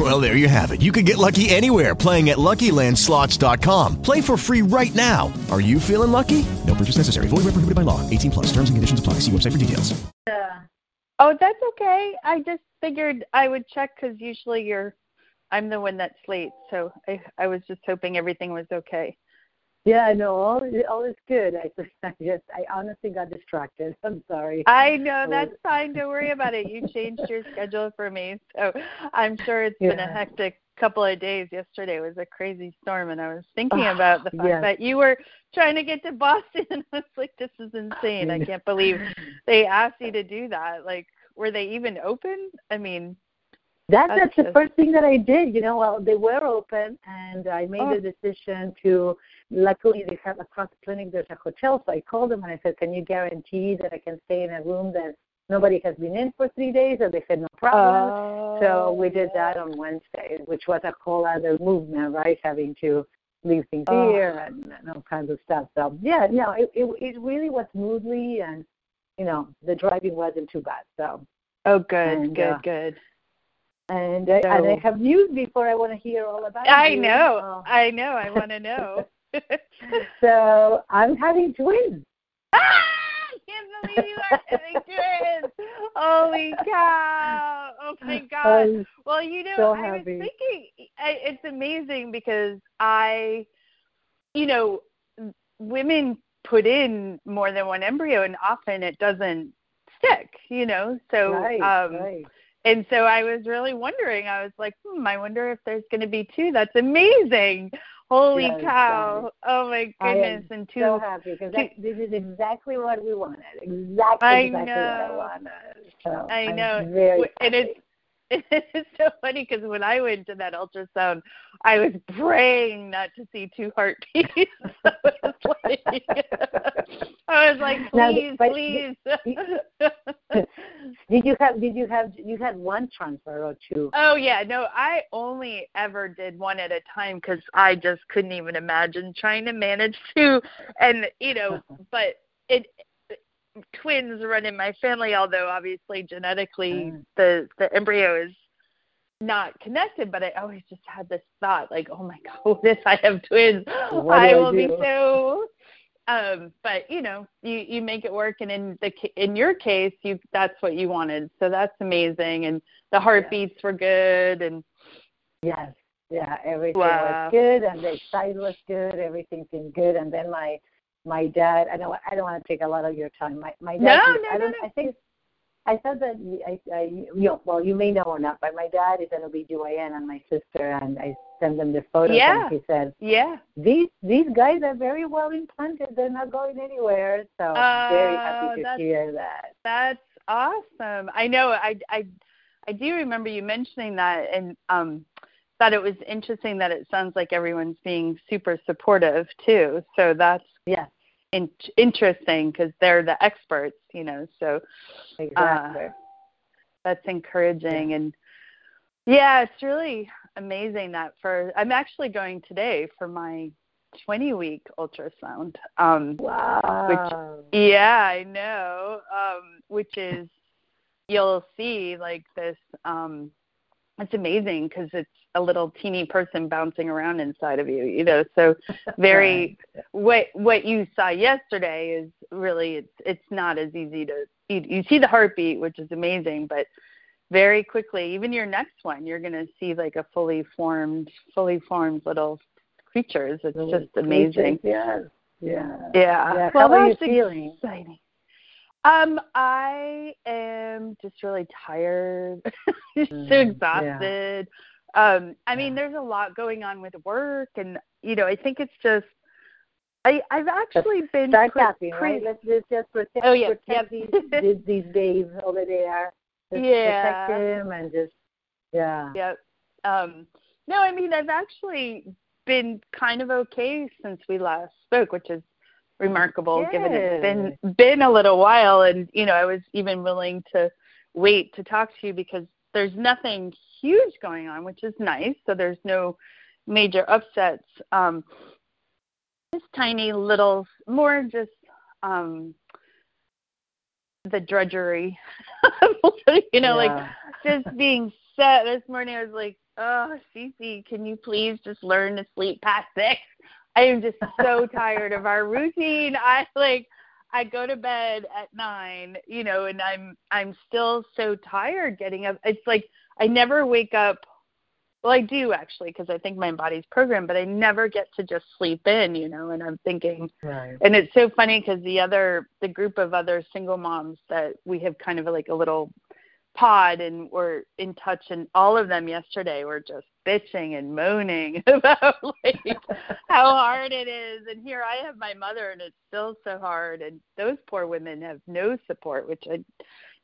Well, there you have it. You can get lucky anywhere playing at LuckyLandSlots.com. Play for free right now. Are you feeling lucky? No purchase necessary. Void where prohibited by law. 18 plus. Terms and conditions apply. See website for details. Oh, that's okay. I just figured I would check because usually you're, I'm the one that's late, so I I was just hoping everything was okay. Yeah, no, all all is good. I just, I just, I honestly got distracted. I'm sorry. I know that's fine. Don't worry about it. You changed your schedule for me, so I'm sure it's been a hectic couple of days. Yesterday was a crazy storm, and I was thinking Ah, about the fact yes. that you were trying to get to Boston, and I was like, "This is insane. I can't believe they asked you to do that. Like, were they even open? I mean, That, That's that's the just- first thing that I did. You know, well, they were open, and I made Oh. the decision to. Luckily, they have across the clinic. There's a hotel, so I called them and I said, "Can you guarantee that I can stay in a room that nobody has been in for three days?" And they said, "No problem." so we did that on Wednesday, which was a whole other movement, right? Having to leave things Oh. here and, and all kinds of stuff. So yeah, no, it, it it really was smoothly, and you know, the driving wasn't too bad. So Oh, good, And, good, uh, good. and I, and I have news before I want to hear all about it. I you. know, Oh. I know. I want to know. So I'm having twins. ah, I can't believe you are having twins! Holy cow! Oh my god! Well, you know, so I was happy. thinking I, it's amazing because I, you know, women put in more than one embryo, and often it doesn't stick. You know, so right, um, right. and so I was really wondering. I was like, hmm, I wonder if there's going to be two. That's amazing. Holy Yes, cow! yes. Oh my I am goodness! And two. so happy because this is exactly what we wanted. Exactly, I exactly what I know. wanted. So I know. And it's it's so funny because when I went to that ultrasound, I was praying not to see two heartbeats. I was like, I was like Now, please, but- please. Did you have? Did you have? You had one transfer or two? oh yeah, no, I only ever did one at a time because I just couldn't even imagine trying to manage two, and you know, but it. Twins run in my family, although obviously genetically Mm. the the embryo is not connected, but I always just had this thought, like, oh my god, if I have twins? What I I will be so. Um, but you know, you you make it work, and in the in your case, you that's what you wanted, so that's amazing. And the heartbeats were good, and Yes. Yeah. Everything Wow. was good, and the size was good. Everything seemed good, and then my my dad. I don't. I don't want to take a lot of your time. My my dad. No, I no, no, don't. no. I think. I said that I, I, you know, well, you may know or not, but my dad is an OBGYN and my sister, and I send them the photos, Yeah. and he said, yeah, these these guys are very well implanted. They're not going anywhere. So I'm very Oh, happy to hear that. that's awesome. I know. I I I do remember you mentioning that, and um, thought it was interesting that it sounds like everyone's being super supportive too. So that's Yes, in- interesting because they're the experts, you know. So exactly. that's encouraging and yeah it's really amazing that for i'm actually going today for my 20 week ultrasound um wow. yeah i know um which is you'll see like this um it's amazing because it's a little teeny person bouncing around inside of you you know so very what what you saw yesterday is really it's it's not as easy to you, you see the heartbeat which is amazing but very quickly even your next one you're going to see like a fully formed fully formed little creatures it's Little just amazing Yes. Yeah. yeah, Yeah, well how are you that's feeling? exciting um i am just really tired just Mm, so yeah. exhausted um i mean there's a lot going on with work and you know i think it's just i i've actually been Start pre- tapping, pre- right? Let's, let's just protect, Oh, yeah, protect yep. these, these babes over there. Just Yeah. Protect them and just yeah. Yep. Um, no, I mean I've actually been kind of okay since we last spoke, which is remarkable given it's been been a little while and you know I was even willing to wait to talk to you because there's nothing huge going on which is nice so there's no major upsets. Um just tiny little more just um the drudgery you know like just being set. This morning I was like oh Cece can you please just learn to sleep past six I am just so tired of our routine. I like I go to bed at nine, you know, and I'm I'm still so tired getting up. It's like I never wake up. Well, I do actually because I think my body's programmed, but I never get to just sleep in, you know. And I'm thinking, Right. and it's so funny because the other the group of other single moms that we have kind of like a little pod and we're in touch and all of them yesterday were just bitching and moaning about like how hard it is and here I have my mother and it's still so hard and those poor women have no support which I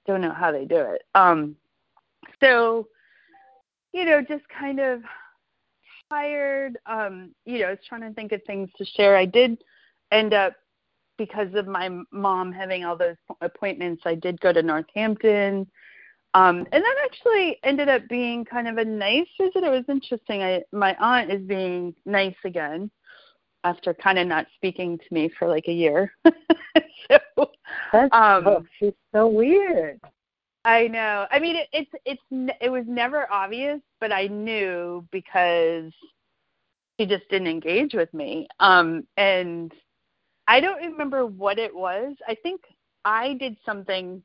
don't know how they do it. Um so you know just kind of tired um you know I was trying to think of things to share. I did end up because of my mom having all those appointments I did go to Northampton um, and that actually ended up being kind of a nice visit. It was interesting. I, my aunt is being nice again after kind of not speaking to me for like a year. so That's Um, she's so weird. I know. I mean, it, it's it's n- it was never obvious, but I knew because she just didn't engage with me. Um, and I don't remember what it was. I think I did something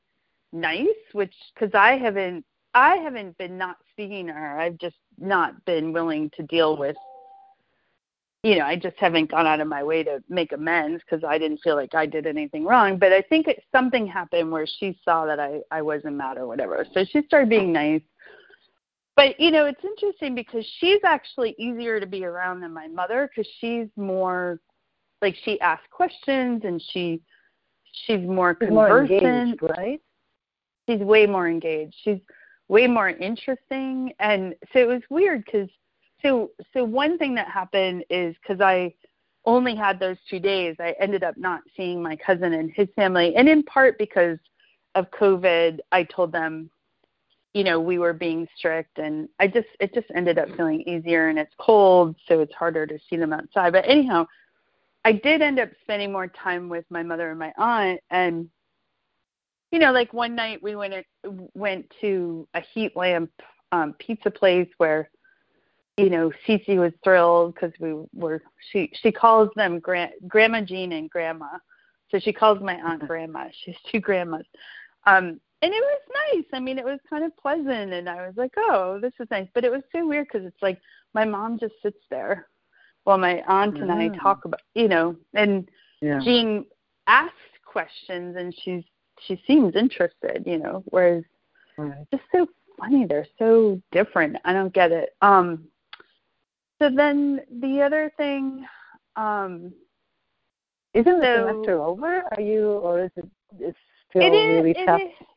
nice, which because I haven't I haven't been not speaking to her. I've just not been willing to deal with. You know, I just haven't gone out of my way to make amends because I didn't feel like I did anything wrong. But I think it, something happened where she saw that I I wasn't mad or whatever, so she started being nice. But you know, it's interesting because she's actually easier to be around than my mother because she's more like she asks questions and she she's more She's more conversant engaged, right? She's way more engaged. She's way more interesting, and so it was weird because so so one thing that happened is because I only had those two days, I ended up not seeing my cousin and his family, and in part because of COVID, I told them, you know, we were being strict, and I just it just ended up feeling easier, and it's cold, so it's harder to see them outside. But anyhow, I did end up spending more time with my mother and my aunt, and you know, like one night we went went to a heat lamp um, pizza place where, you know, Cece was thrilled because we were. She she calls them Gra- Grandma Jean and Grandma, so she calls my aunt Grandma. She's two grandmas, um, and it was nice. I mean, it was kind of pleasant, and I was like, oh, this is nice. But it was so weird because it's like my mom just sits there while my aunt and I Mm. talk about, you know, and Yeah. Jean asks questions and she's she seems interested, you know, whereas Right. just so funny. They're so different. I don't get it. Um so then the other thing, um Isn't the semester over? Are you, or is it it's still it is really tough? is-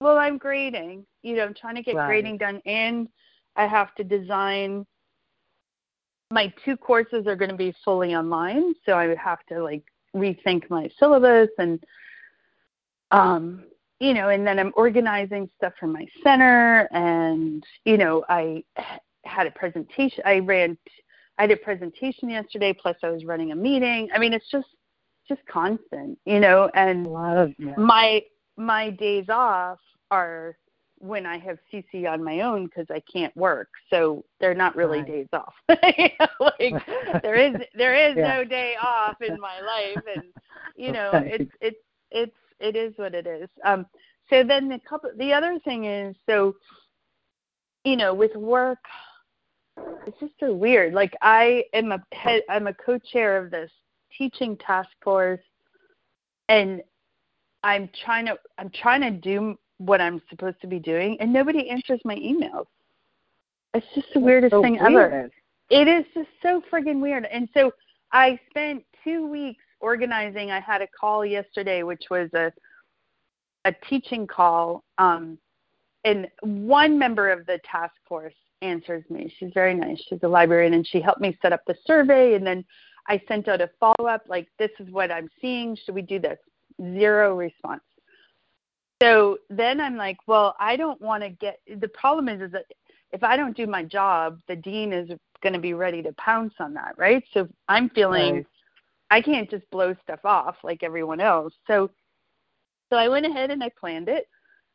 well I'm grading. You know, I'm trying to get Right. grading done and I have to design my two courses are going to be fully online, so I would have to like rethink my syllabus and um you know, and then I'm organizing stuff for my center and you know, I had a presentation I ran I had a presentation yesterday plus I was running a meeting. I mean, it's just just constant, you know, and of my my days off are when I have Cece on my own because I can't work, so they're not really Right. days off. You know, like there is there is Yeah. no day off in my life, and you know Right. it's it's it's it is what it is. Um, so then the couple the other thing is so you know with work it's just so weird. Like I am a head I'm a co-chair of this teaching task force and I'm trying to I'm trying to do what I'm supposed to be doing and nobody answers my emails. It's just the weirdest so thing ever. It is just so friggin' weird. And so I spent two weeks organizing. I had a call yesterday, which was a a teaching call. Um, and one member of the task force answers me. She's very nice. She's a librarian, and she helped me set up the survey. And then I sent out a follow up like this is what I'm seeing. Should we do this? Zero response. So then I'm like, well, I don't want to get the problem is is that if I don't do my job, the dean is going to be ready to pounce on that, right? So I'm feeling right. I can't just blow stuff off like everyone else. So so I went ahead and I planned it.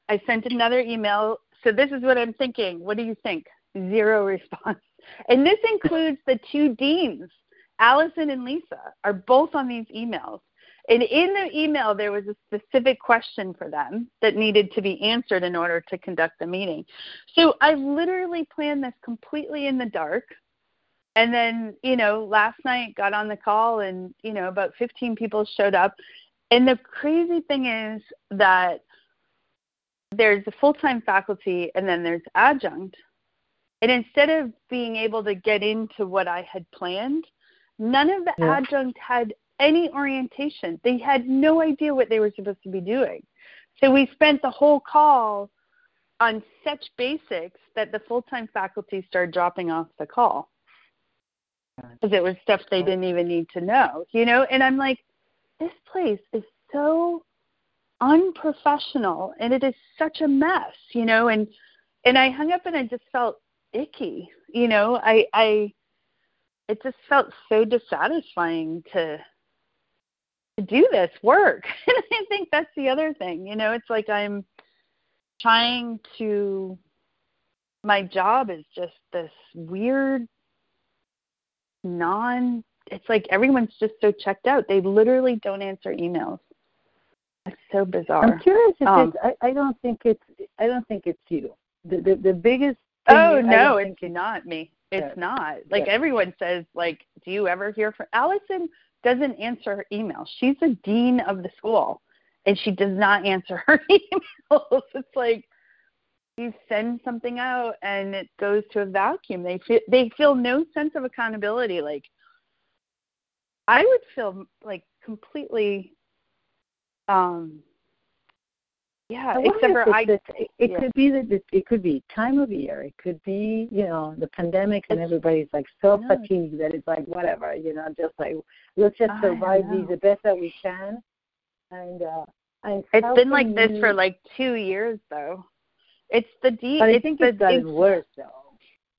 I sent another email. So this is what I'm thinking. What do you think? Zero response. And this includes the two deans, Allison and Lisa, are both on these emails. And in the email, there was a specific question for them that needed to be answered in order to conduct the meeting. So I literally planned this completely in the dark. And then, you know, last night got on the call and, you know, about 15 people showed up. And the crazy thing is that there's a full time faculty and then there's adjunct. And instead of being able to get into what I had planned, none of the yeah. adjunct had any orientation. They had no idea what they were supposed to be doing. So we spent the whole call on such basics that the full time faculty started dropping off the call because it was stuff they didn't even need to know, you know? And I'm like, this place is so unprofessional and it is such a mess, you know, and and I hung up and I just felt icky, you know. I I it just felt so dissatisfying to to do this work. And I think that's the other thing, you know, it's like I'm trying to my job is just this weird non it's like everyone's just so checked out. They literally don't answer emails. It's so bizarre. I'm curious if um, it's, I, I don't think it's I don't think it's you. The the, the biggest Oh no, it's, it's not me. It's yeah. not. Like yeah. everyone says like do you ever hear from Allison doesn't answer her emails. She's the dean of the school and she does not answer her emails. It's like you send something out and it goes to a vacuum. They feel they feel no sense of accountability. Like I would feel like completely um yeah, except for I. it, it yeah. could be that it could be time of year. It could be you know the pandemic and everybody's like so fatigued that it's like whatever you know just like let's just survive these the best that we can. And uh, and it's been like this for like two years though. It's the deep. But I think the, it's gotten worse though.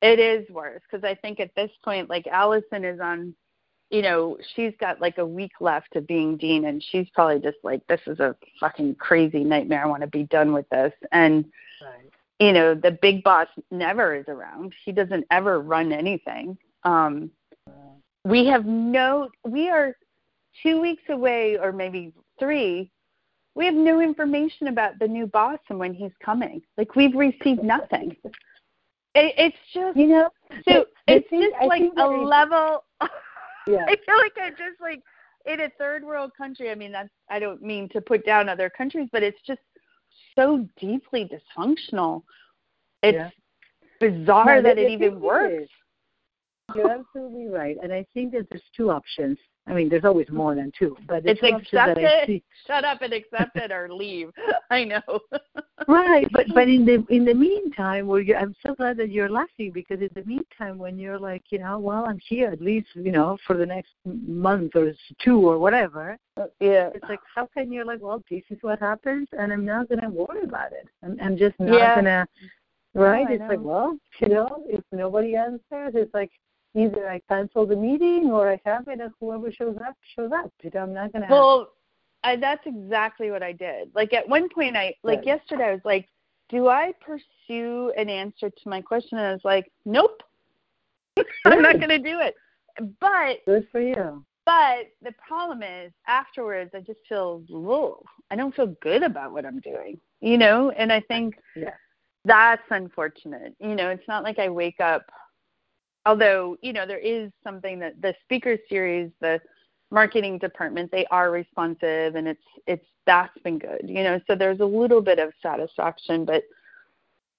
It is worse because I think at this point, like Allison is on, you know, she's got like a week left of being dean, and she's probably just like, this is a fucking crazy nightmare. I want to be done with this. And right. you know, the big boss never is around. He doesn't ever run anything. Um, we have no. We are two weeks away, or maybe three we have no information about the new boss and when he's coming. Like we've received nothing. It, it's just you know. So it's think, just like a level. Yeah. I feel like I'm just like in a third world country. I mean, that's I don't mean to put down other countries, but it's just so deeply dysfunctional. It's yeah. bizarre no, that it even works. You're absolutely right, and I think that there's two options. I mean, there's always more than two, but it's accept it, shut up and accept it, or leave. I know. right, but but in the in the meantime, where you, I'm so glad that you're laughing because in the meantime, when you're like, you know, well, I'm here at least, you know, for the next month or two or whatever. Uh, yeah. It's like, how can you're like, well, this is what happens, and I'm not gonna worry about it. I'm, I'm just not yeah. gonna. Right? Oh, it's like, well, you know, if nobody answers, it's like either I cancel the meeting or I have it and whoever shows up shows up. You know, I'm not gonna Well I, that's exactly what I did. Like at one point I like right. yesterday I was like, Do I pursue an answer to my question? And I was like, Nope. I'm not gonna do it. But good for you. But the problem is afterwards I just feel Whoa, I don't feel good about what I'm doing. You know? And I think yeah. that's unfortunate. You know, it's not like I wake up although you know there is something that the speaker series the marketing department they are responsive and it's it's that's been good you know so there's a little bit of satisfaction but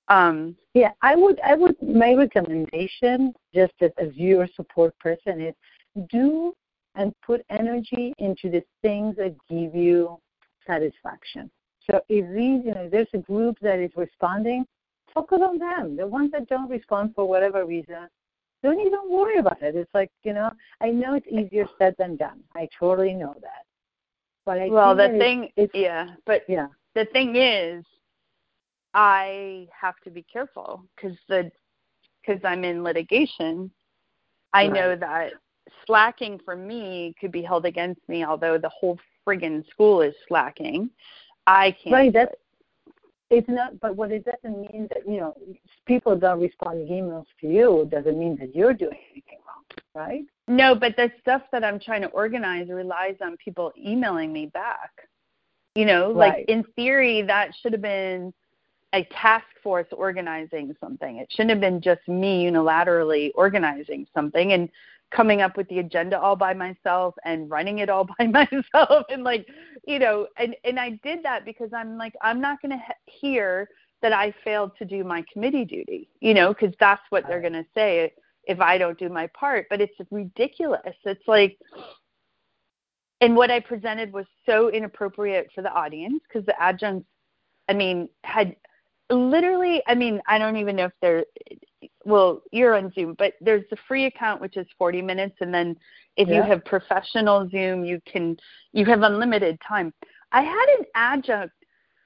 um yeah i would i would my recommendation just as a viewer support person is do and put energy into the things that give you satisfaction. So if these you know there's a group that is responding focus on them the ones that don't respond for whatever reason don't even worry about it. It's like, you know, I know it's easier said than done. I totally know that. But I well, the thing, it's, yeah, but yeah, the thing is, I have to be careful because the because I'm in litigation. I Right. know that slacking for me could be held against me, although the whole friggin' school is slacking. I can't. right. That's. It's not. But what it doesn't mean that you know people don't respond to emails to you doesn't mean that you're doing anything wrong, right? No, but the stuff that I'm trying to organize relies on people emailing me back. You know, like in theory, that should have been a task force organizing something. It shouldn't have been just me unilaterally organizing something and coming up with the agenda all by myself and running it all by myself and like, you know, and and I did that because I'm like I'm not going to he- hear that I failed to do my committee duty, you know, because that's what they're going to say if I don't do my part. But it's ridiculous. It's like, and what I presented was so inappropriate for the audience because the adjuncts, I mean, had literally, I mean, I don't even know if they're, well, you're on Zoom, but there's the free account which is 40 minutes, and then if you have professional Zoom, you can you have unlimited time. I had an adjunct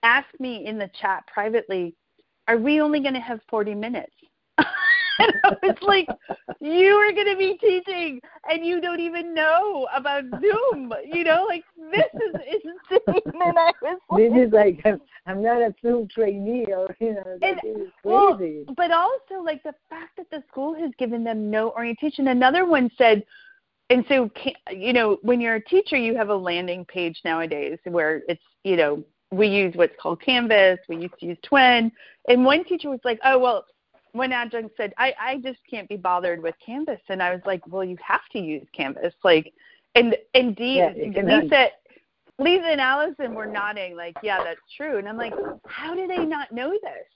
ask me in the chat privately, "Are we only going to have 40 minutes?" and I was like, "You are going to be teaching, and you don't even know about Zoom. You know, like this is insane." And I was like, This is like I'm, I'm not a Zoom trainee or you know And- is well, crazy. but also like the fact that the school has given them no orientation. Another one said, and so you know when you're a teacher, you have a landing page nowadays where it's you know we use what's called Canvas. We used to use Twin, and one teacher was like, oh well. One adjunct said, I, I just can't be bothered with Canvas. And I was like, well, you have to use Canvas. Like, and, and Dee, Yeah. Lisa, Lisa and Allison were nodding like, yeah, that's true. And I'm like, how do they not know this?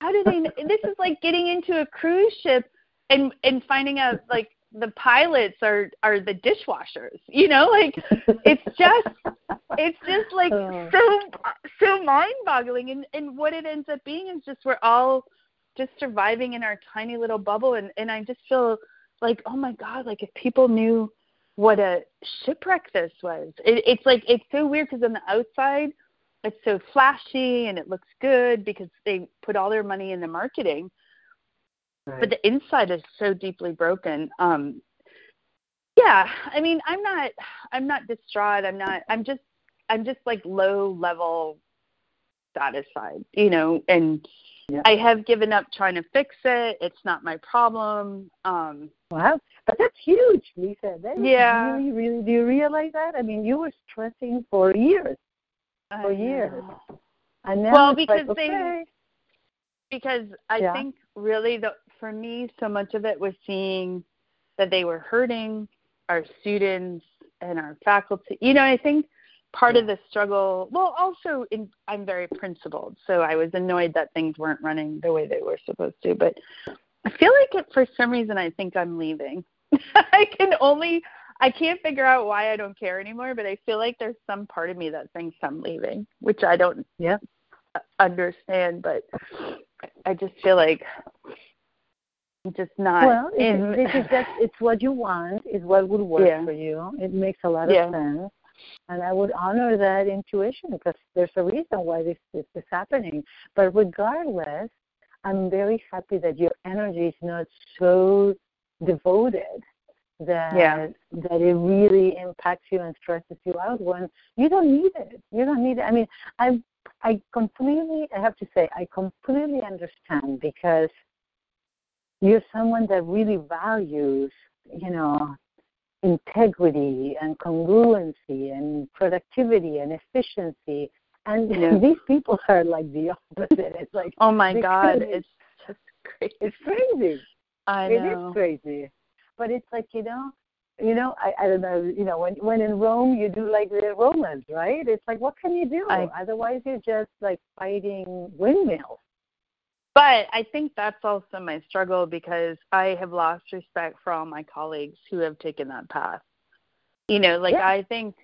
How do they? this is like getting into a cruise ship and and finding out like the pilots are are the dishwashers. You know, like it's just it's just like Oh. so so mind boggling. And and what it ends up being is just we're all just surviving in our tiny little bubble. And and I just feel like oh my god, like if people knew what a shipwreck this was. It, it's like it's so weird because on the outside it's so flashy and it looks good because they put all their money in the marketing but the inside is so deeply broken um yeah i mean i'm not i'm not distraught i'm not i'm just i'm just like low level satisfied you know and Yeah. i have given up trying to fix it it's not my problem um Wow, but that's huge, Lisa. That Yeah. really, really. Do you realize that? I mean, you were stressing for years, for years, and now Well, because like, they- okay. because I Yeah. think really the for me so much of it was seeing that they were hurting our students and our faculty. You know, I think part of the struggle well also in I'm very principled, so I was annoyed that things weren't running the way they were supposed to, but I feel like it for some reason I think I'm leaving. I can only I can't figure out why I don't care anymore, but I feel like there's some part of me that thinks I'm leaving, which I don't Yeah. understand, but I just feel like I'm just not Well, in. it, this is just it's what you want. It's what would work Yeah. for you. It makes a lot Yeah. of sense, and I would honor that intuition because there's a reason why this this is happening. But regardless, I'm very happy that your energy is not so devoted that Yeah. that it really impacts you and stresses you out when you don't need it. You don't need it. I mean, I I completely I have to say I completely understand because you're someone that really values, you know, integrity and congruency and productivity and efficiency. And Yeah. these people are like the opposite. It's like oh my God, it's just crazy. it's crazy. I know. It is crazy. But it's like, you know, you know, I, I don't know, you know, when when in Rome you do like the Romans, right? It's like what can you do? I- Otherwise you're just like fighting windmills. But I think that's also my struggle because I have lost respect for all my colleagues who have taken that path. You know, like Yeah. I think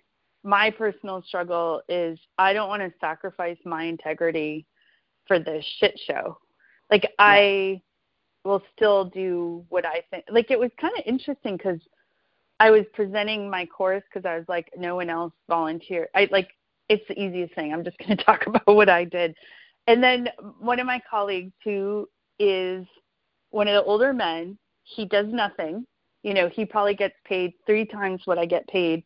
my personal struggle is I don't want to sacrifice my integrity for this shit show. Like I will still do what I think. Like it was kind of interesting because I was presenting my course because I was like, no one else volunteered. I like it's the easiest thing. I'm just going to talk about what I did. And then one of my colleagues who is one of the older men, he does nothing. You know, he probably gets paid three times what I get paid.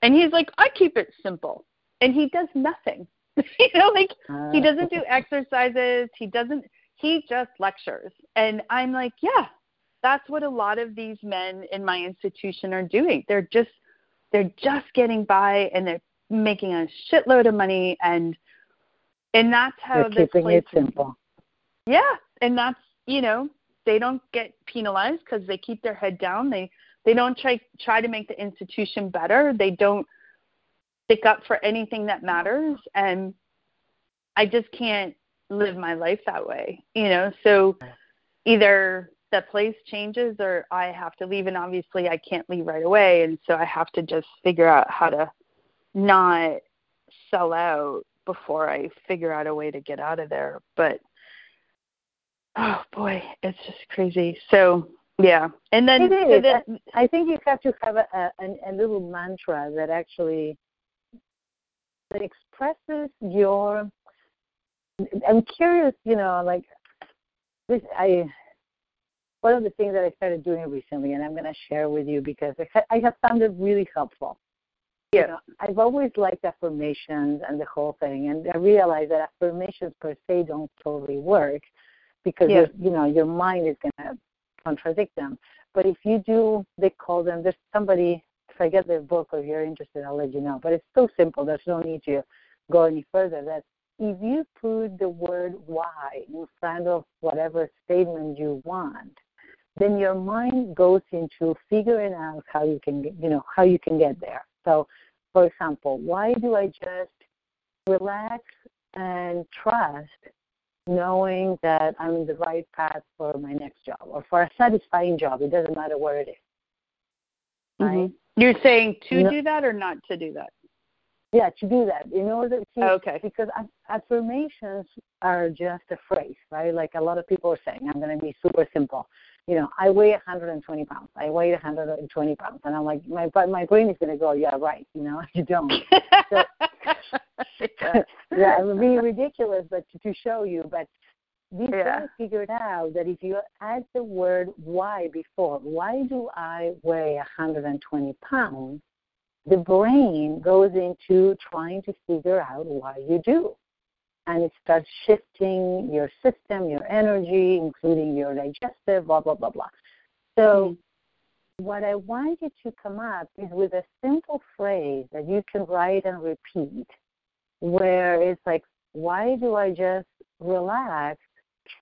And he's like, I keep it simple. And he does nothing. you know, like he ah. doesn't do exercises. He doesn't, he just lectures. And I'm like, yeah, that's what a lot of these men in my institution are doing. They're just, they're just getting by and they're making a shitload of money and and that's how They're keeping place, it simple. Yeah, and that's you know they don't get penalized because they keep their head down. They they don't try try to make the institution better. They don't stick up for anything that matters, and I just can't live my life that way. You know, so either the place changes or I have to leave, and obviously I can't leave right away, and so I have to just figure out how to not sell out before I figure out a way to get out of there. But oh boy, it's just crazy. So yeah, and then, so then I think you have to have a, a, a little mantra that actually that expresses your. I'm curious, you know, like this. I one of the things that I started doing recently, and I'm going to share with you because I I have found it really helpful. Yeah. I've always liked affirmations and the whole thing, and I realize that affirmations per se don't totally work because Yeah. you know your mind is going to contradict them. But if you do, they call them. There's somebody. If I get their book or if you're interested, I'll let you know. But it's so simple. There's no need to go any further. That if you put the word "why" in front of whatever statement you want, then your mind goes into figuring out how you can, get, you know, how you can get there. So, for example, why do I just relax and trust knowing that I'm in the right path for my next job or for a satisfying job? It doesn't matter where it is. Mm-hmm. Right? you're saying to No. do that or not to do that? Yeah, to do that in order to Okay. because affirmations are just a phrase, right? Like a lot of people are saying, I'm going to be super simple. You know, I weigh 120 pounds. I weigh 120 pounds, and I'm like, my but my brain is going to go, yeah, right. You know, you don't. So- yeah, it would be ridiculous, but to, to show you. But these Yeah. figured out that if you add the word why before, why do I weigh 120 pounds? The brain goes into trying to figure out why you do. And it starts shifting your system, your energy, including your digestive, blah, blah, blah, blah. So, mm-hmm. what I want you to come up is with a simple phrase that you can write and repeat, where it's like, why do I just relax,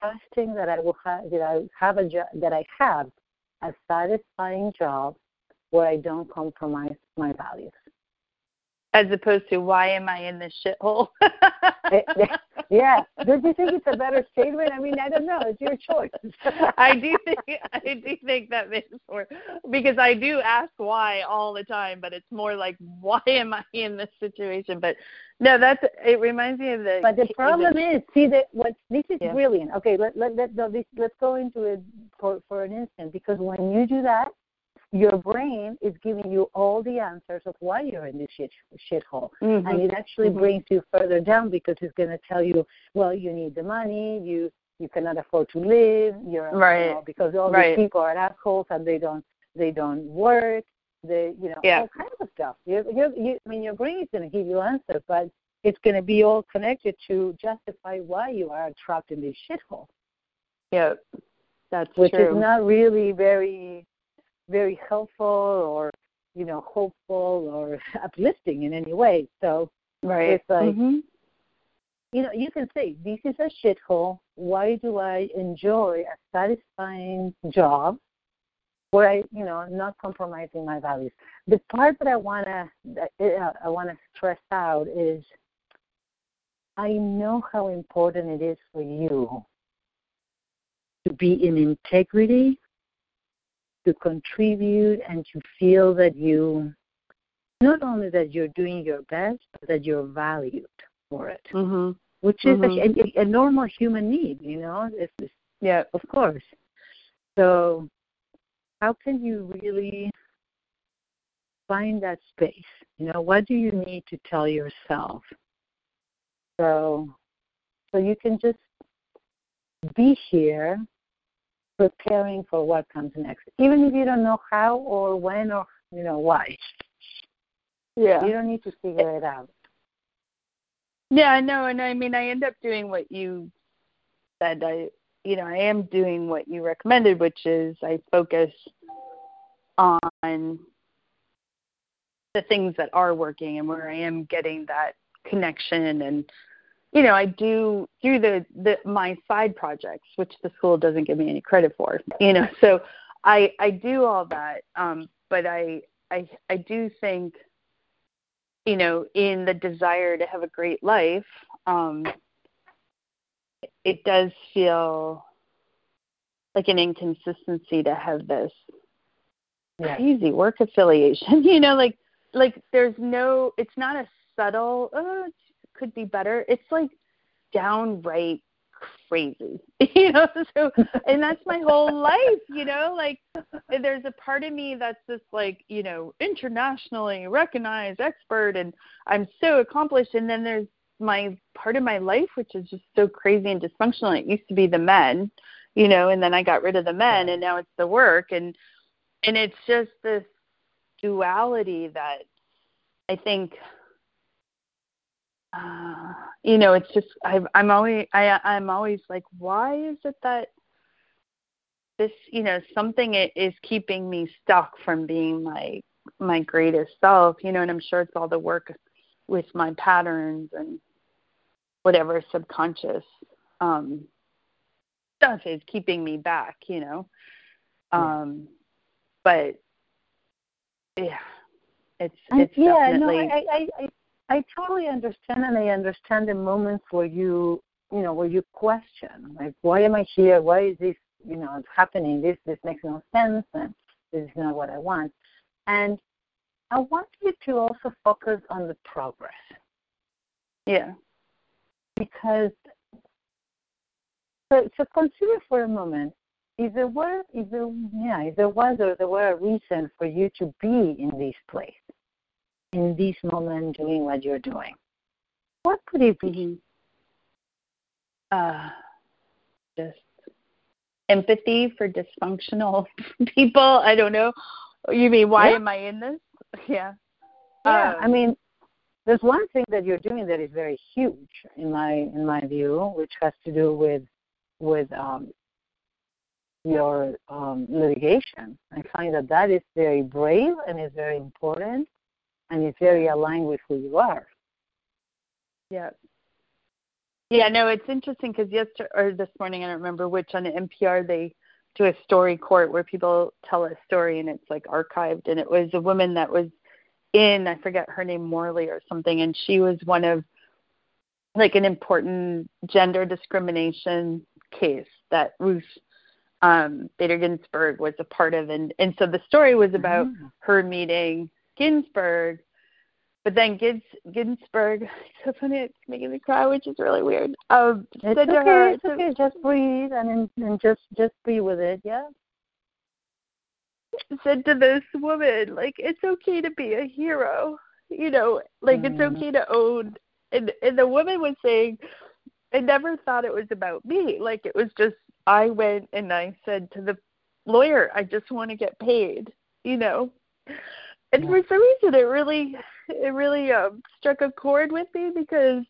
trusting that I will have that I have a job that I have a satisfying job where I don't compromise my values. As opposed to why am I in this shithole? Yeah. Don't you think it's a better statement? I mean, I don't know. It's your choice. I do think I do think that makes more because I do ask why all the time, but it's more like why am I in this situation? But no, that's it reminds me of the But the problem is, see that what this is Yeah. brilliant. Okay, let let let no, this, let's go into it for for an instant because when you do that, your brain is giving you all the answers of why you're in this shit shithole, Mhm. and it actually Mhm. brings you further down because it's going to tell you, well, you need the money, you you cannot afford to live, you're Right. you know, because all Right. these people are assholes and they don't they don't work, they you know Yeah. all kinds of stuff. You you you I mean your brain is going to give you answers, but it's going to be all connected to justify why you are trapped in this shithole, yeah, that's which true. is not really very very helpful or you know hopeful or uplifting in any way. So right. it's like Mhm. you know, you can say, this is a shithole. Why do I enjoy a satisfying job where I, you know, not compromising my values? The part that I wanna, uh, I wanna stress out is, I know how important it is for you to be in integrity, to contribute, and to feel that you, not only that you're doing your best, but that you're valued for it Mhm. which is Mhm. a, a, a normal human need, you know. It's, it's, Yeah. of course. So, how can you really find that space? You know, what do you need to tell yourself? So, so you can just be here preparing for what comes next, even if you don't know how or when or you know why. Yeah. You don't need to figure it out. Yeah, I know, and I mean, I end up doing what you said. I, you know, I am doing what you recommended, which is I focus on the things that are working and where I am getting that connection and you know, I do through the, the my side projects, which the school doesn't give me any credit for. You know, so I I do all that. Um, but I I I do think, you know, in the desire to have a great life, um, it does feel like an inconsistency to have this yeah. crazy work affiliation. you know, like like there's no it's not a subtle oh could be better. It's like downright crazy you know? So and that's my whole life you know? Like there's a part of me that's just like you know internationally recognized expert and i'm so accomplished. And then there's my part of my life which is just so crazy and dysfunctional. It used to be the men you know? And then i got rid of the men and now it's the work. And and it's just this duality that i think uh, you know, it's just I've, I'm always I I'm always like, why is it that this you know something is keeping me stuck from being my my greatest self, you know, and I'm sure it's all the work with my patterns and whatever subconscious um stuff is keeping me back, you know. Um but yeah, it's it's yeah, definitely no, I, I, I I totally understand, and I understand the moments where you, you know, where you question, like, why am I here? Why is this, you know, happening? This this makes no sense, and this is not what I want. And I want you to also focus on the progress. Yeah. Because so, so consider for a moment if there were if there yeah if there was or there were a reason for you to be in this place in this moment doing what you're doing? What could it be? Uh, just empathy for dysfunctional people. I don't know. You mean why yeah. am I in this? Yeah. Yeah. Um, I mean, there's one thing that you're doing that is very huge in my in my view, which has to do with with um, your um, litigation. I find that that is very brave and is very important and it's very aligned with who you are. Yeah. Yeah, no, it's interesting because yesterday or this morning, I don't remember which on the NPR they do a StoryCorps where people tell a story and it's like archived, and it was a woman that was in I forget her name Morley or something, and she was one of like an important gender discrimination case that Ruth um, Bader Ginsburg was a part of, and and so the story was about mm-hmm. her meeting Ginsburg, but then Gins, Ginsburg, so funny, it's making me cry, which is really weird. Um, it's said okay, to her, it's okay, just breathe and and just just be with it, yeah. Said to this woman, like it's okay to be a hero, you know, like mm. it's okay to own. And and the woman was saying, I never thought it was about me. Like it was just I went and I said to the lawyer, I just want to get paid, you know and for some reason it really it really um struck a chord with me because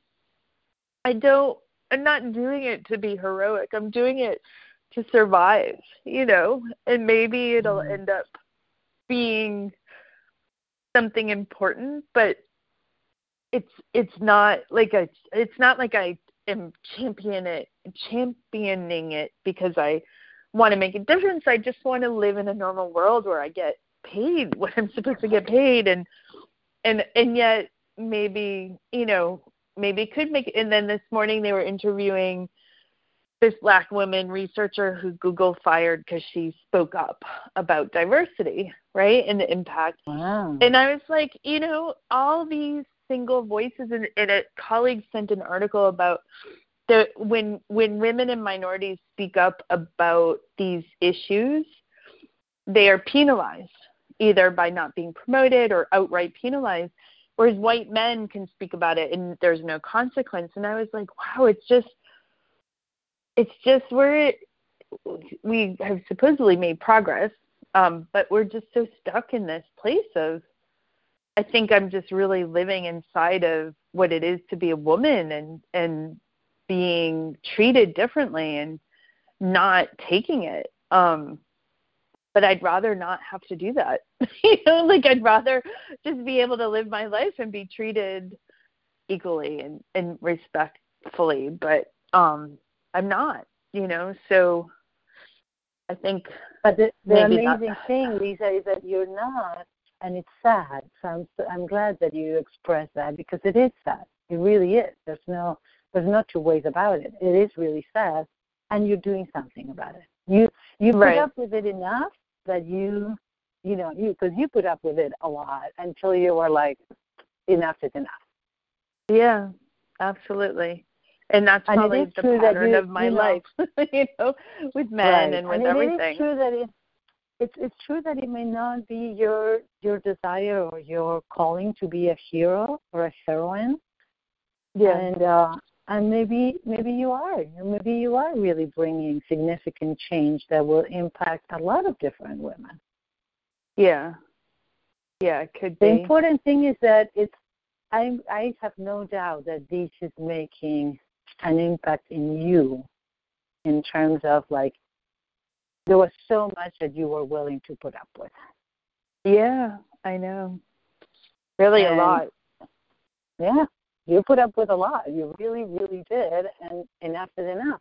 I don't I'm not doing it to be heroic. I'm doing it to survive, you know, and maybe it'll mm. end up being something important, but it's it's not like a it's not like I am champion it championing it because I want to make a difference. I just want to live in a normal world where I get paid what I'm supposed to get paid and and and yet maybe you know maybe could make and then this morning they were interviewing this black woman researcher who Google fired because she spoke up about diversity, right, and the impact. Wow. And I was like, you know, all these single voices, and, and a colleague sent an article about the when when women and minorities speak up about these issues, they are penalized either by not being promoted or outright penalized. Whereas white men can speak about it and there's no consequence. And I was like, wow, it's just it's just we're we have supposedly made progress, um, but we're just so stuck in this place of I think I'm just really living inside of what it is to be a woman and and being treated differently and not taking it. Um but I'd rather not have to do that. you know, like I'd rather just be able to live my life and be treated equally and, and respectfully. But um I'm not, you know, so I think But the, the amazing thing, Lisa, is that you're not and it's sad. So I'm I'm glad that you expressed that because it is sad. It really is. There's no there's no two ways about it. It is really sad, and you're doing something about it. You you put right. up with it enough that you you know you because you put up with it a lot until you were like enough is enough. Yeah, absolutely. And that's and probably the pattern you, of my you know, life, you know, with men right. and with and everything. It is true that it, it's it's true that it may not be your your desire or your calling to be a hero or a heroine. Yeah. And uh, and maybe maybe you are maybe you are really bringing significant change that will impact a lot of different women. Yeah. Yeah, it could be The important thing is that it's I I have no doubt that this is making an impact in you in terms of like there was so much that you were willing to put up with. Yeah, I know. Really And- a lot. Yeah. You put up with a lot. You really, really did and enough is enough.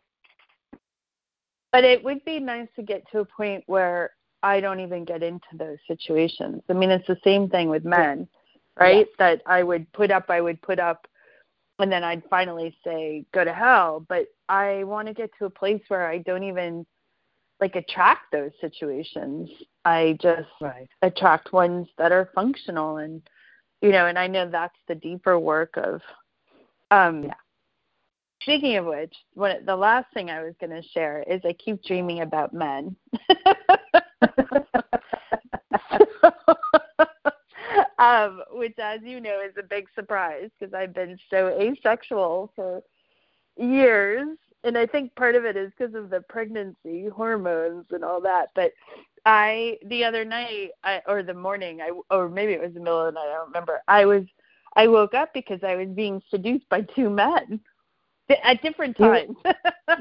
But it would be nice to get to a point where I don't even get into those situations. I mean, it's the same thing with men, right? That I would put up, I would put up, and then I'd finally say, go to hell. But I want to get to a place where I don't even like attract those situations. I just Right. attract ones that are functional and you know and i know that's the deeper work of um Yeah. speaking of which what the last thing i was going to share is i keep dreaming about men um which as you know is a big surprise because i've been so asexual for years and i think part of it is because of the pregnancy hormones and all that but I the other night I, or the morning I or maybe it was the middle of the night I don't remember I was I woke up because I was being seduced by two men at different times.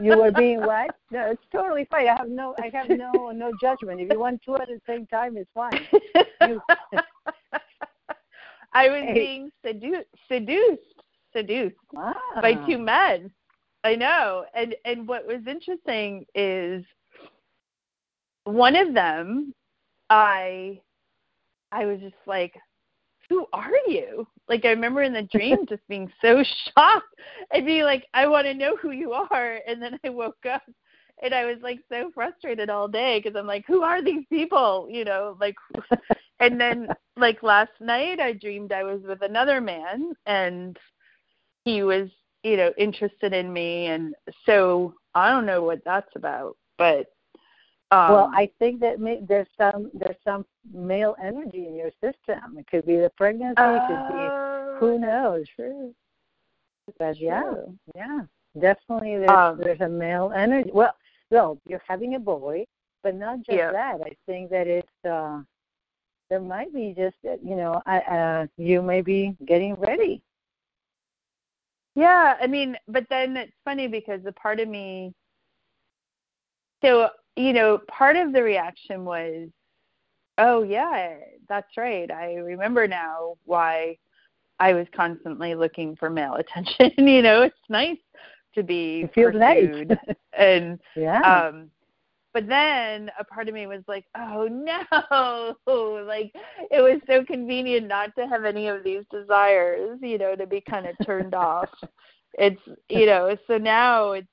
you were being what? No, it's totally fine. I have no I have no no judgment. If you want two at the same time it's fine. You- I was Hey. being seduced seduced seduced Ah. by two men. I know. And and what was interesting is one of them I I was just like, Who are you? Like I remember in the dream just being so shocked and being like, I want to know who you are and then I woke up and I was like so frustrated all day because I'm like, Who are these people? You know, like and then like last night I dreamed I was with another man and he was, you know, interested in me and so I don't know what that's about, but um well, I think that may, there's some there's some male energy in your system. It could be the pregnancy. it could be oh, who knows. True. Yeah, True. yeah, definitely there's Um, there's a male energy. Well, no, you're having a boy, but not just Yeah. that. I think that it's uh there might be just that, you know, I uh you may be getting ready. Yeah, I mean, but then it's funny because the part of me so, you know, part of the reaction was, oh yeah, that's right. I remember now why I was constantly looking for male attention. you know, it's nice to be It feels nice. pursued and Yeah. um but then a part of me was like oh no like it was so convenient not to have any of these desires you know to be kind of turned off it's you know so now it's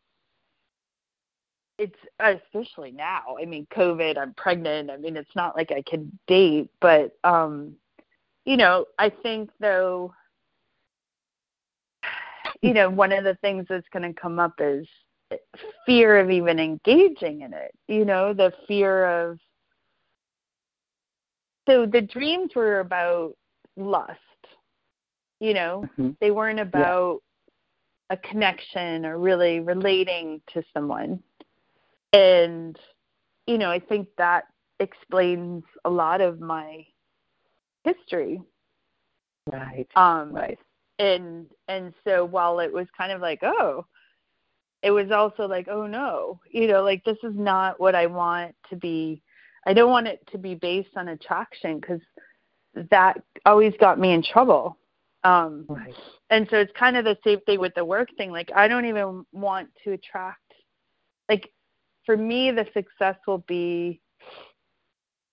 it's especially now i mean covid i'm pregnant i mean it's not like i can date but um you know i think though you know, one of the things that's going to come up is fear of even engaging in it. You know, the fear of. So the dreams were about lust. You know, Mm-hmm. they weren't about a connection or really relating to someone. And, you know, I think that explains a lot of my history. Right. Um, Right. and and so while it was kind of like oh it was also like oh no you know like this is not what i want to be i don't want it to be based on attraction because that always got me in trouble um Right. and so it's kind of the same thing with the work thing like i don't even want to attract like for me the success will be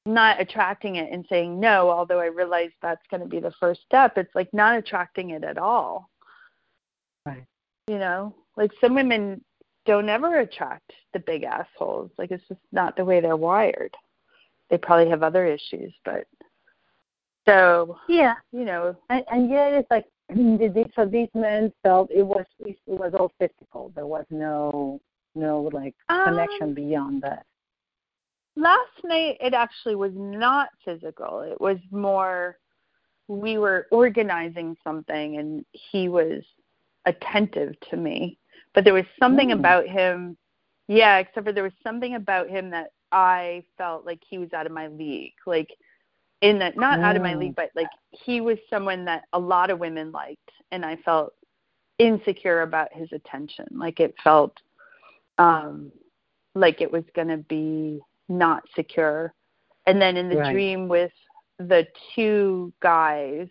not attracting it and saying no although i realize that's going to be the first step it's like not attracting it at all Right. you know like some women don't ever attract the big assholes like it's just not the way they're wired they probably have other issues but so Yeah. you know And, and yet it's like these so these men felt it was it was all physical. There was no no like Um, connection beyond that. last night it actually was not physical it was more we were organizing something and he was attentive to me but there was something Mm. about him yeah except for there was something about him that i felt like he was out of my league like in that not out of my Mm. league but like he was someone that a lot of women liked and i felt insecure about his attention like it felt um like it was going to be not secure. And then in the Right. dream with the two guys,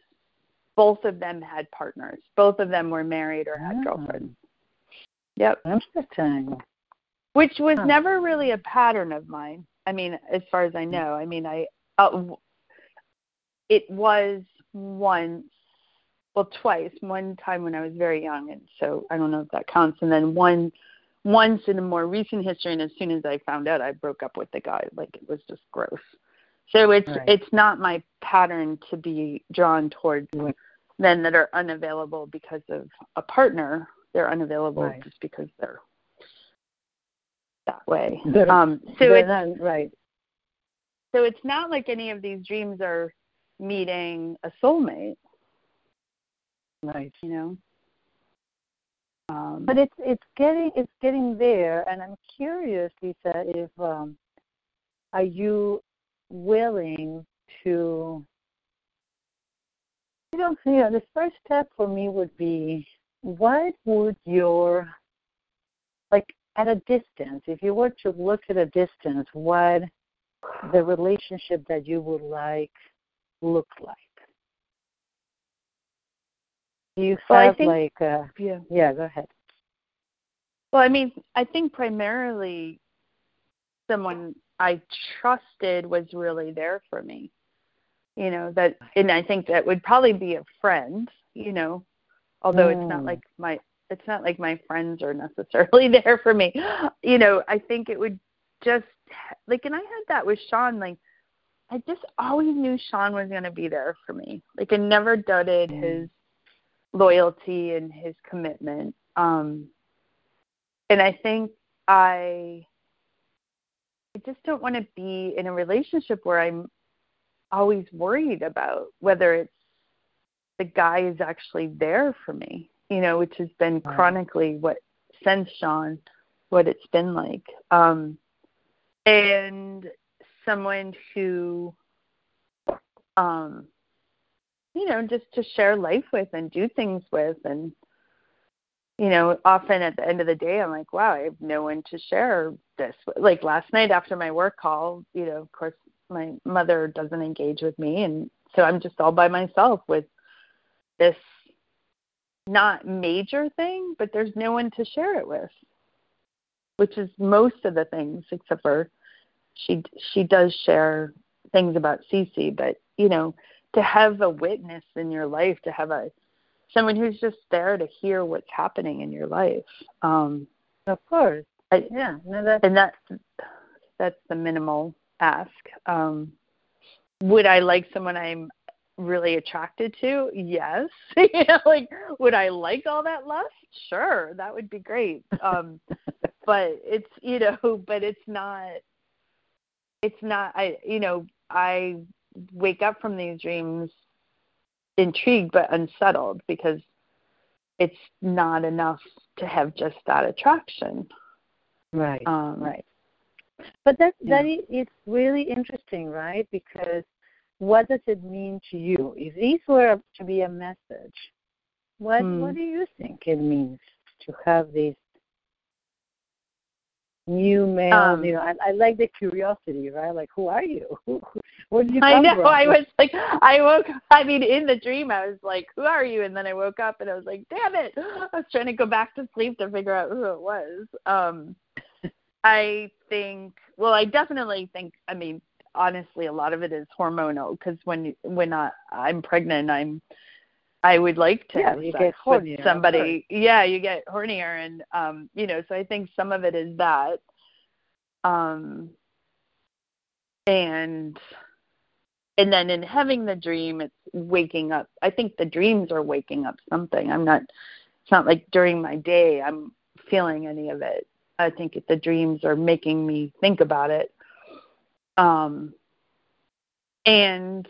both of them had partners. Both of them were married or had Mm. girlfriends. Yep. Interesting. Which was Huh. never really a pattern of mine. I mean, as far as I know. I mean, I uh, it was once well twice one time when i was very young and so i don't know if that counts and then one once in a more recent history and as soon as i found out i broke up with the guy like it was just gross so it's Right. it's not my pattern to be drawn towards Right. men that are unavailable because of a partner they're unavailable Right. just because they're that way They're- um so it's not- right. so it's not like any of these dreams are meeting a soulmate Right. you know um But it's it's getting it's getting there, and I'm curious, Lisa, if um, are you willing to? You know, you know, the first step for me would be, what would your like at a distance, if you were to look at a distance, what the relationship that you would like look like? You Well, have think- like uh yeah yeah, go ahead. well i mean i think primarily someone i trusted was really there for me you know that and i think that would probably be a friend you know although it's not Mm. like my it's not like my friends are necessarily there for me you know i think it would just like and i had that with sean like i just always knew sean was going to be there for me like i never doubted Mm. his loyalty and his commitment um and i think i i just don't want to be in a relationship where i'm always worried about whether it's the guy is actually there for me you know which has been Right. chronically what since sean what it's been like um and someone who um you know just to share life with and do things with and you know often at the end of the day i'm like wow i have no one to share this with. like last night after my work call you know of course my mother doesn't engage with me and so i'm just all by myself with this not major thing but there's no one to share it with which is most of the things except for she she does share things about Cece, but you know, to have a witness in your life, to have a someone who's just there to hear what's happening in your life. Um Of course. I, Yeah. No, that's and that's that's the minimal ask. Um would I like someone I'm really attracted to? Yes. you know, like would I like all that lust? Sure, that would be great. Um but it's you know, but it's not it's not I you know, I wake up from these dreams intrigued but unsettled because it's not enough to have just that attraction. Right. Um, right. But that yeah. that is it's really interesting, right? Because what does it mean to you? If these were to be a message, what Hmm. what do you think it means to have these new male? Um, you know, I, I like the curiosity, right? Like, who are you? Where did you I come know. from? I was like, I woke. I mean, in the dream, I was like, "Who are you?" And then I woke up and I was like, "Damn it!" I was trying to go back to sleep to figure out who it was. Um, I think. Well, I definitely think. I mean, honestly, a lot of it is hormonal because when when I, I'm pregnant, I'm. I would like to Yeah, have you sex get with somebody. Yeah, you get hornier, and um, you know, so I think some of it is that. Um, and and then in having the dream it's waking up i think the dreams are waking up something i'm not it's not like during my day i'm feeling any of it i think the dreams are making me think about it um and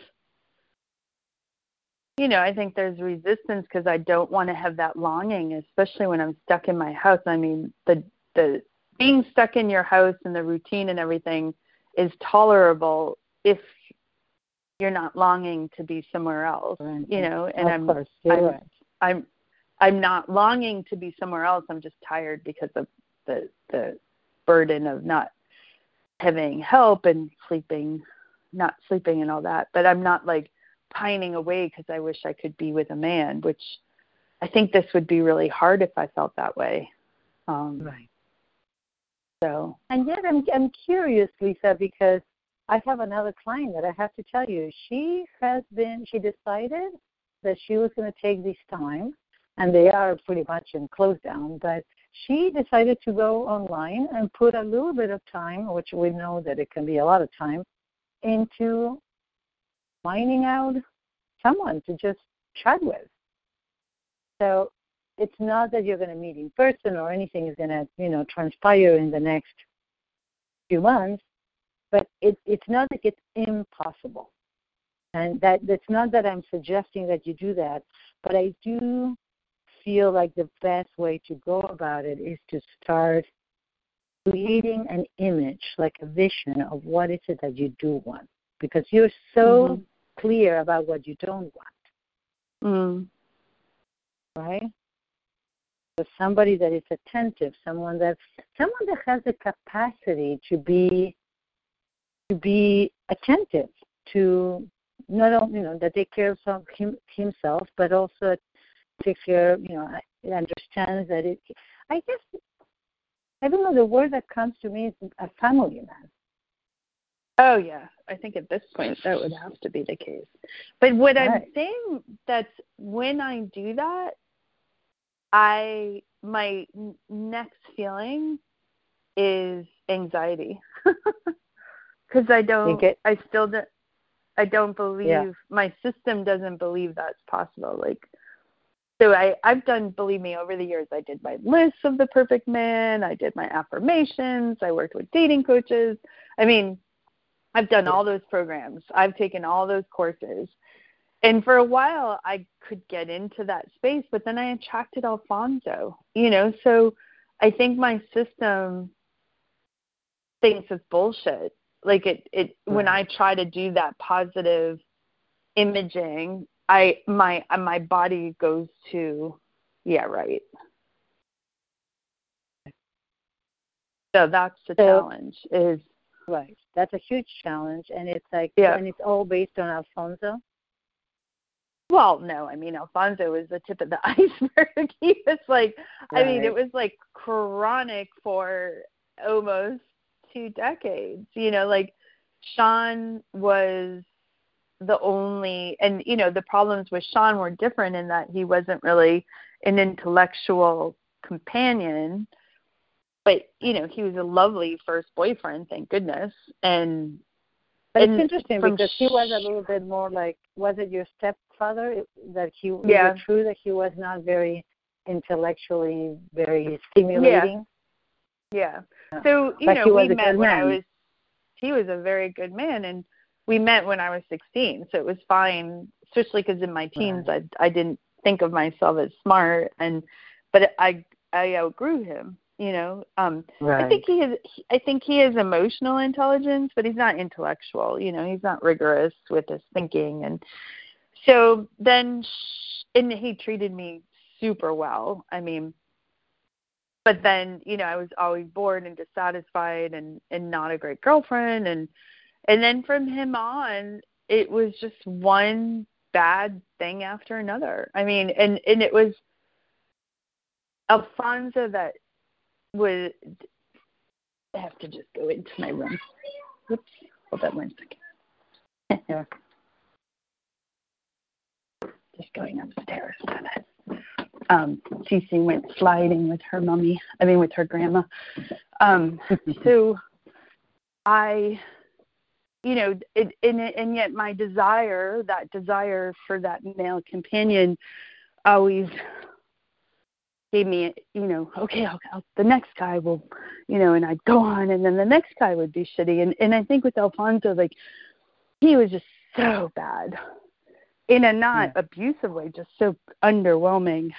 you know i think there's resistance because i don't want to have that longing especially when i'm stuck in my house i mean the the being stuck in your house and the routine and everything is tolerable if you're not longing to be somewhere else Right. you know and of i'm course, I'm- right. i'm i'm not longing to be somewhere else i'm just tired because of the the burden of not having help and sleeping not sleeping and all that but i'm not like pining away because i wish i could be with a man which i think this would be really hard if i felt that way um Right. so And yet, I'm I'm curious, Lisa, because I have another client that I have to tell you. She has been. She decided that she was going to take this time, and they are pretty much in close down. But she decided to go online and put a little bit of time, which we know that it can be a lot of time, into finding out someone to just chat with. So it's not that you're going to meet in person or anything is going to, you know, transpire in the next few months, but it, it's not like it's impossible. And that it's not that I'm suggesting that you do that, but I do feel like the best way to go about it is to start creating an image, like a vision of what is it that you do want, because you're so Mhm. Clear about what you don't want mm, right? So somebody that is attentive, someone that someone that has the capacity to be to be attentive to not only you know that take care of him, himself, but also take care. You know, understands that it. I guess I don't know the word that comes to me is a family man. Oh yeah, I think at this point that would have to be the case. But what I'm saying that's when I do that, I my next feeling is anxiety because I don't. I still don't. I don't believe Yeah. my system doesn't believe that's possible. Like, so I I've done. Believe me, over the years, I did my lists of the perfect man. I did my affirmations. I worked with dating coaches. I mean, I've done all those programs. I've taken all those courses. And for a while I could get into that space, but then I attracted Alfonso, you know, so I think my system thinks it's bullshit. Like it it when mm. I try to do that positive imaging, I my my body goes to yeah, right. So that's the So- challenge is Right. That's a huge challenge, and it's like, Yeah. and it's all based on Alfonso. Well, no, I mean Alfonso was the tip of the iceberg. he was like, I mean, it was like chronic for almost two decades. You know, like Sean was the only, and you know, the problems with Sean were different in that he wasn't really an intellectual companion, but you know, he was a lovely first boyfriend, thank goodness, and But and it's interesting because he was a little bit more like, was it your stepfather that he? is Yeah. it true that he was not very intellectually very stimulating? Yeah. Yeah. So you But know, we met when I was. He was a very good man, and we met when I was 16, so it was fine. Especially because in my teens, I I didn't think of myself as smart, and but I I outgrew him. You know, um, Right. I think he has. I think he has emotional intelligence, but he's not intellectual. You know, he's not rigorous with his thinking, and so then, sh- and he treated me super well. I mean, but then you know I was always bored and dissatisfied and and not a great girlfriend, and and then from him on, it was just one bad thing after another. I mean, and and it was Alfonso that would have to just go into my room. Oops, hold on one second. just going upstairs. Um, Cece went sliding with her mummy. I mean, with her grandma. Um, so I, you know, it, and and yet my desire, that desire for that male companion, always gave me, you know, okay, I'll, I'll, the next guy will, you know, and I'd go on, and then the next guy would be shitty, and and I think with Alfonso, like, he was just so bad, in a not abusive way, just so underwhelming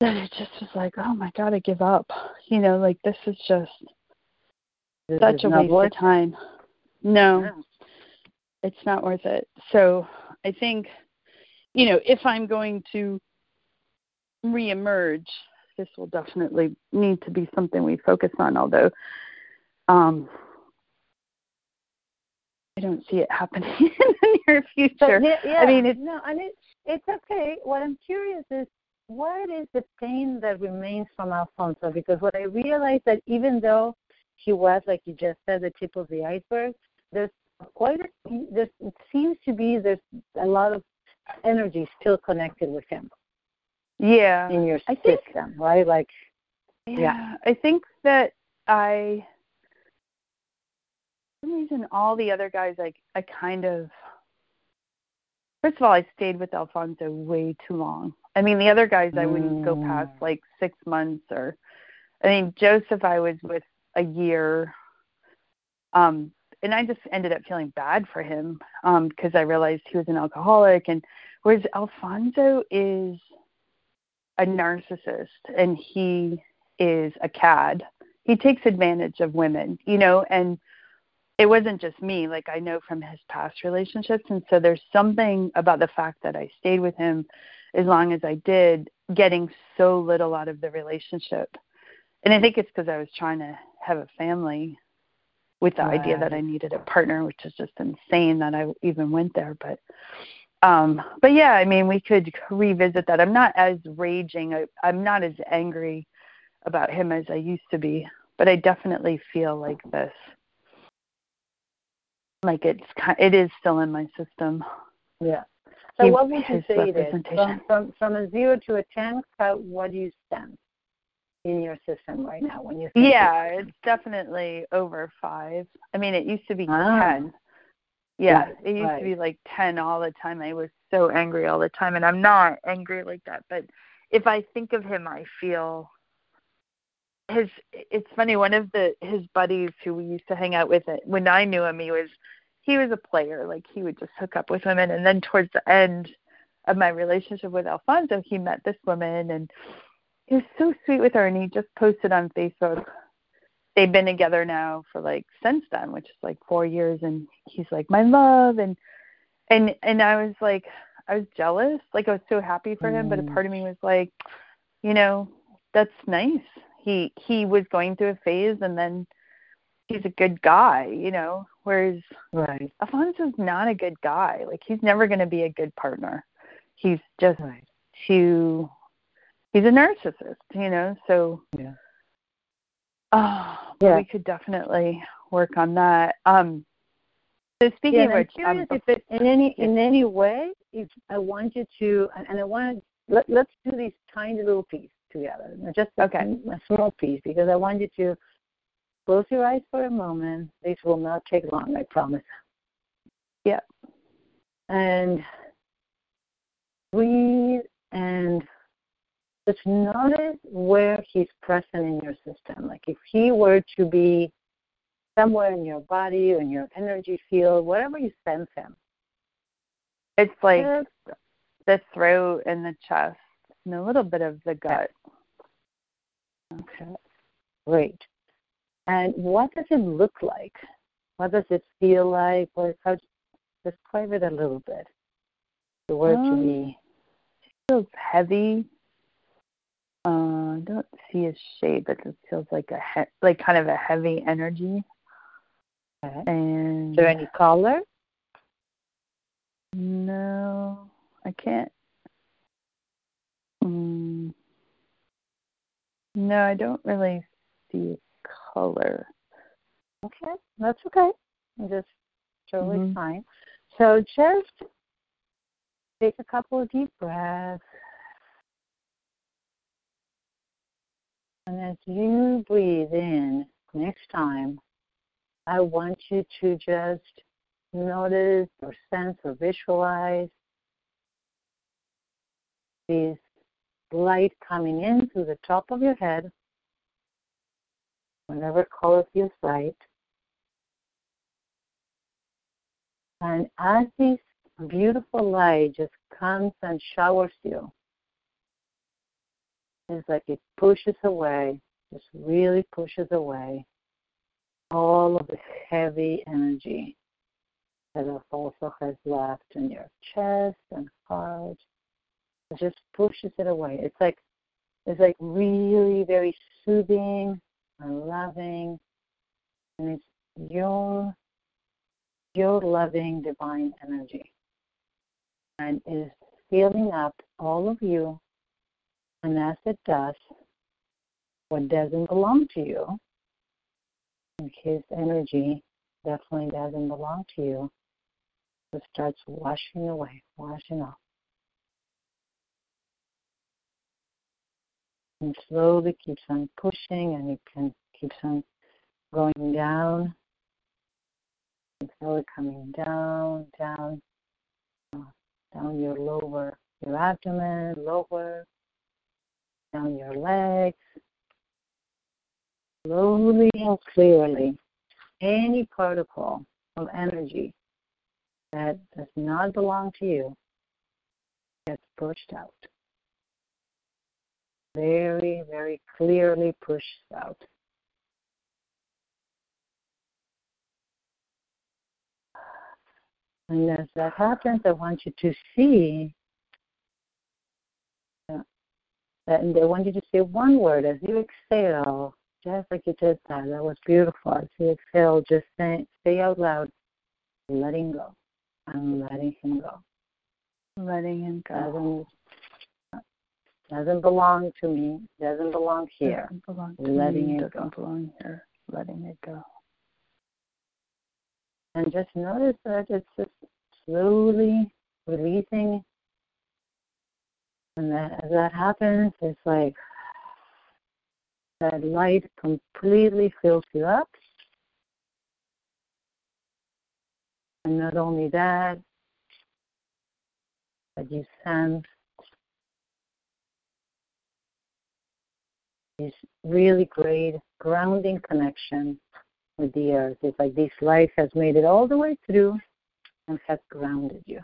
that it just was like, oh my god, I give up, you know, like this is just This such is a waste of time. No, Yeah. it's not worth it. So I think, you know, if I'm going to reemerge, this will definitely need to be something we focus on. Although, um, I don't see it happening in the near future. Yeah, yeah, I mean, it's no, and it's it's okay. What I'm curious is what is the pain that remains from Alfonso? Because what I realized that even though he was, like you just said, the tip of the iceberg, there's quite a there's it seems to be there's a lot of energy still connected with him yeah. in your I think- system, right? Like Yeah, I think that I, for some reason, all the other guys, like I kind of. First of all, I stayed with Alfonso way too long. I mean, the other guys I wouldn't go past Mm. like six months or. I mean, Joseph, I was with a year. Um, and I just ended up feeling bad for him um, because I realized he was an alcoholic, and whereas Alfonso is a narcissist and he is a cad. He takes advantage of women, you know, and it wasn't just me. Like I know from his past relationships, and so there's something about the fact that I stayed with him as long as I did, getting so little out of the relationship. And I think it's because I was trying to have a family with the idea that I needed a partner, which is just insane that I even went there. But um but yeah i mean we could revisit that i'm not as raging I, i'm not as angry about him as i used to be but i definitely feel like this like it's it is still in my system yeah. So He- what would you say it is? From from from a zero to a ten, how what do you stand in your system right now when you think yeah it's definitely over five i mean it used to be Ah. ten yeah Right, it used right. to be like ten all the time i was so angry all the time and i'm not angry like that but if i think of him i feel his it's funny one of the his buddies who we used to hang out with when i knew him he was he was a player like he would just hook up with women and then towards the end of my relationship with alfonso he met this woman and he was so sweet with her and he just posted on facebook they've been together now for like since then which is like four years and he's like my love and and and i was like i was jealous like i was so happy for him but a Mm. part of me was like you know that's nice he he was going through a phase and then he's a good guy you know whereas Right, alfonso's not a good guy like he's never going to be a good partner he's just right. too he's a narcissist you know so Yeah. Oh Yeah. we could definitely work on that um so speaking Yeah, of I'm curious um, if it in any in any way, if I want you to, and and I want to let, let's do this tiny little piece together, just a, Okay. a small piece, because I want you to close your eyes for a moment. This will not take long, I promise. Yeah. And breathe and just notice where he's present in your system. Like if he were to be somewhere in your body or in your energy field, wherever you sense him. It's like the throat and the chest and a little bit of the gut. Okay. Great. And what does it look like? What does it feel like? Or how describe it a little bit. The word um, to me. It feels heavy. Uh, I don't see a shape. But it feels like a he- like kind of a heavy energy. Okay. And is there any color? No, I can't. Mm, no, I don't really see color. Okay, that's okay. Just totally mm-hmm. fine. So just take a couple of deep breaths. And as you breathe in next time, I want you to just notice or sense or visualize this light coming in through the top of your head, whatever color feels right. And as this beautiful light just comes and showers you, it's like it pushes away, just really pushes away all of the heavy energy that also has left in your chest and heart. It just pushes it away. It's like it's like really very soothing and loving, and it's your your loving divine energy, and is filling up all of you. And as it does, what doesn't belong to you, and his energy definitely doesn't belong to you, it starts washing away, washing off. And slowly keeps on pushing and it can keeps on going down. And slowly coming down, down, down your lower, your abdomen, lower, down your legs. Slowly and clearly, any particle of energy that does not belong to you gets pushed out. Very, very clearly pushed out. And as that happens, I want you to see, uh, and I want you to say one word as you exhale, just like you did that. That was beautiful. As you exhale, just say, say out loud, letting go. I'm letting him go. Letting him go. Doesn't, doesn't belong to me. Doesn't belong here. Doesn't belong to letting me. it doesn't go. belong here. Letting it go. And just notice that it's just slowly releasing. And that as that happens, it's like that light completely fills you up. And not only that, but you sense this really great grounding connection with the earth. It's like this light has made it all the way through and has grounded you.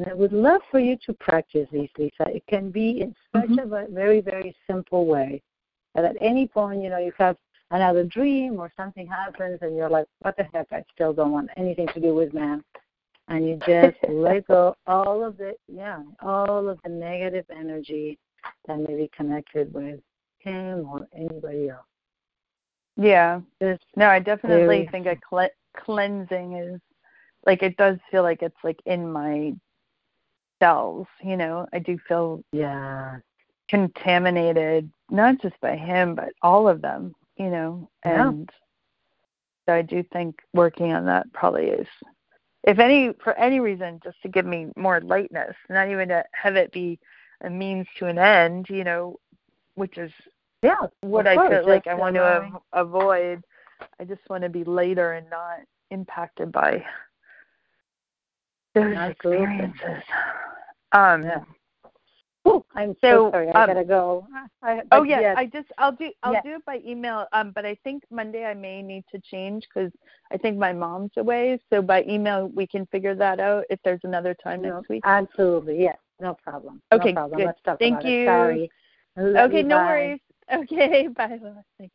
And I would love for you to practice these, Lisa. It can be in such mm-hmm. a very, very simple way that at any point, you know, you have another dream or something happens and you're like, what the heck, I still don't want anything to do with man. And you just let go all of the, yeah, all of the negative energy that may be connected with him or anybody else. Yeah. Just no, I definitely very, think a cle- cleansing is like it does feel like it's like in my cells, you know. I do feel yeah contaminated not just by him but all of them, you know. And so I do think working on that probably is if any for any reason just to give me more lightness, not even to have it be a means to an end, you know, which is yeah what I feel like I want to av- avoid. I just want to be later and not impacted by those experiences. Um, Yeah. Ooh, I'm so, So, sorry. I um, gotta go. I, Oh yeah, yes, I just I'll do I'll Yeah. do it by email. Um, but I think Monday I may need to change because I think my mom's away. So by email we can figure that out if there's another time no, next week. absolutely. Yes, no problem. Okay, no problem. good. Let's talk Thank about you. it. Sorry. Okay, you, no bye. worries. Okay, bye. Thanks.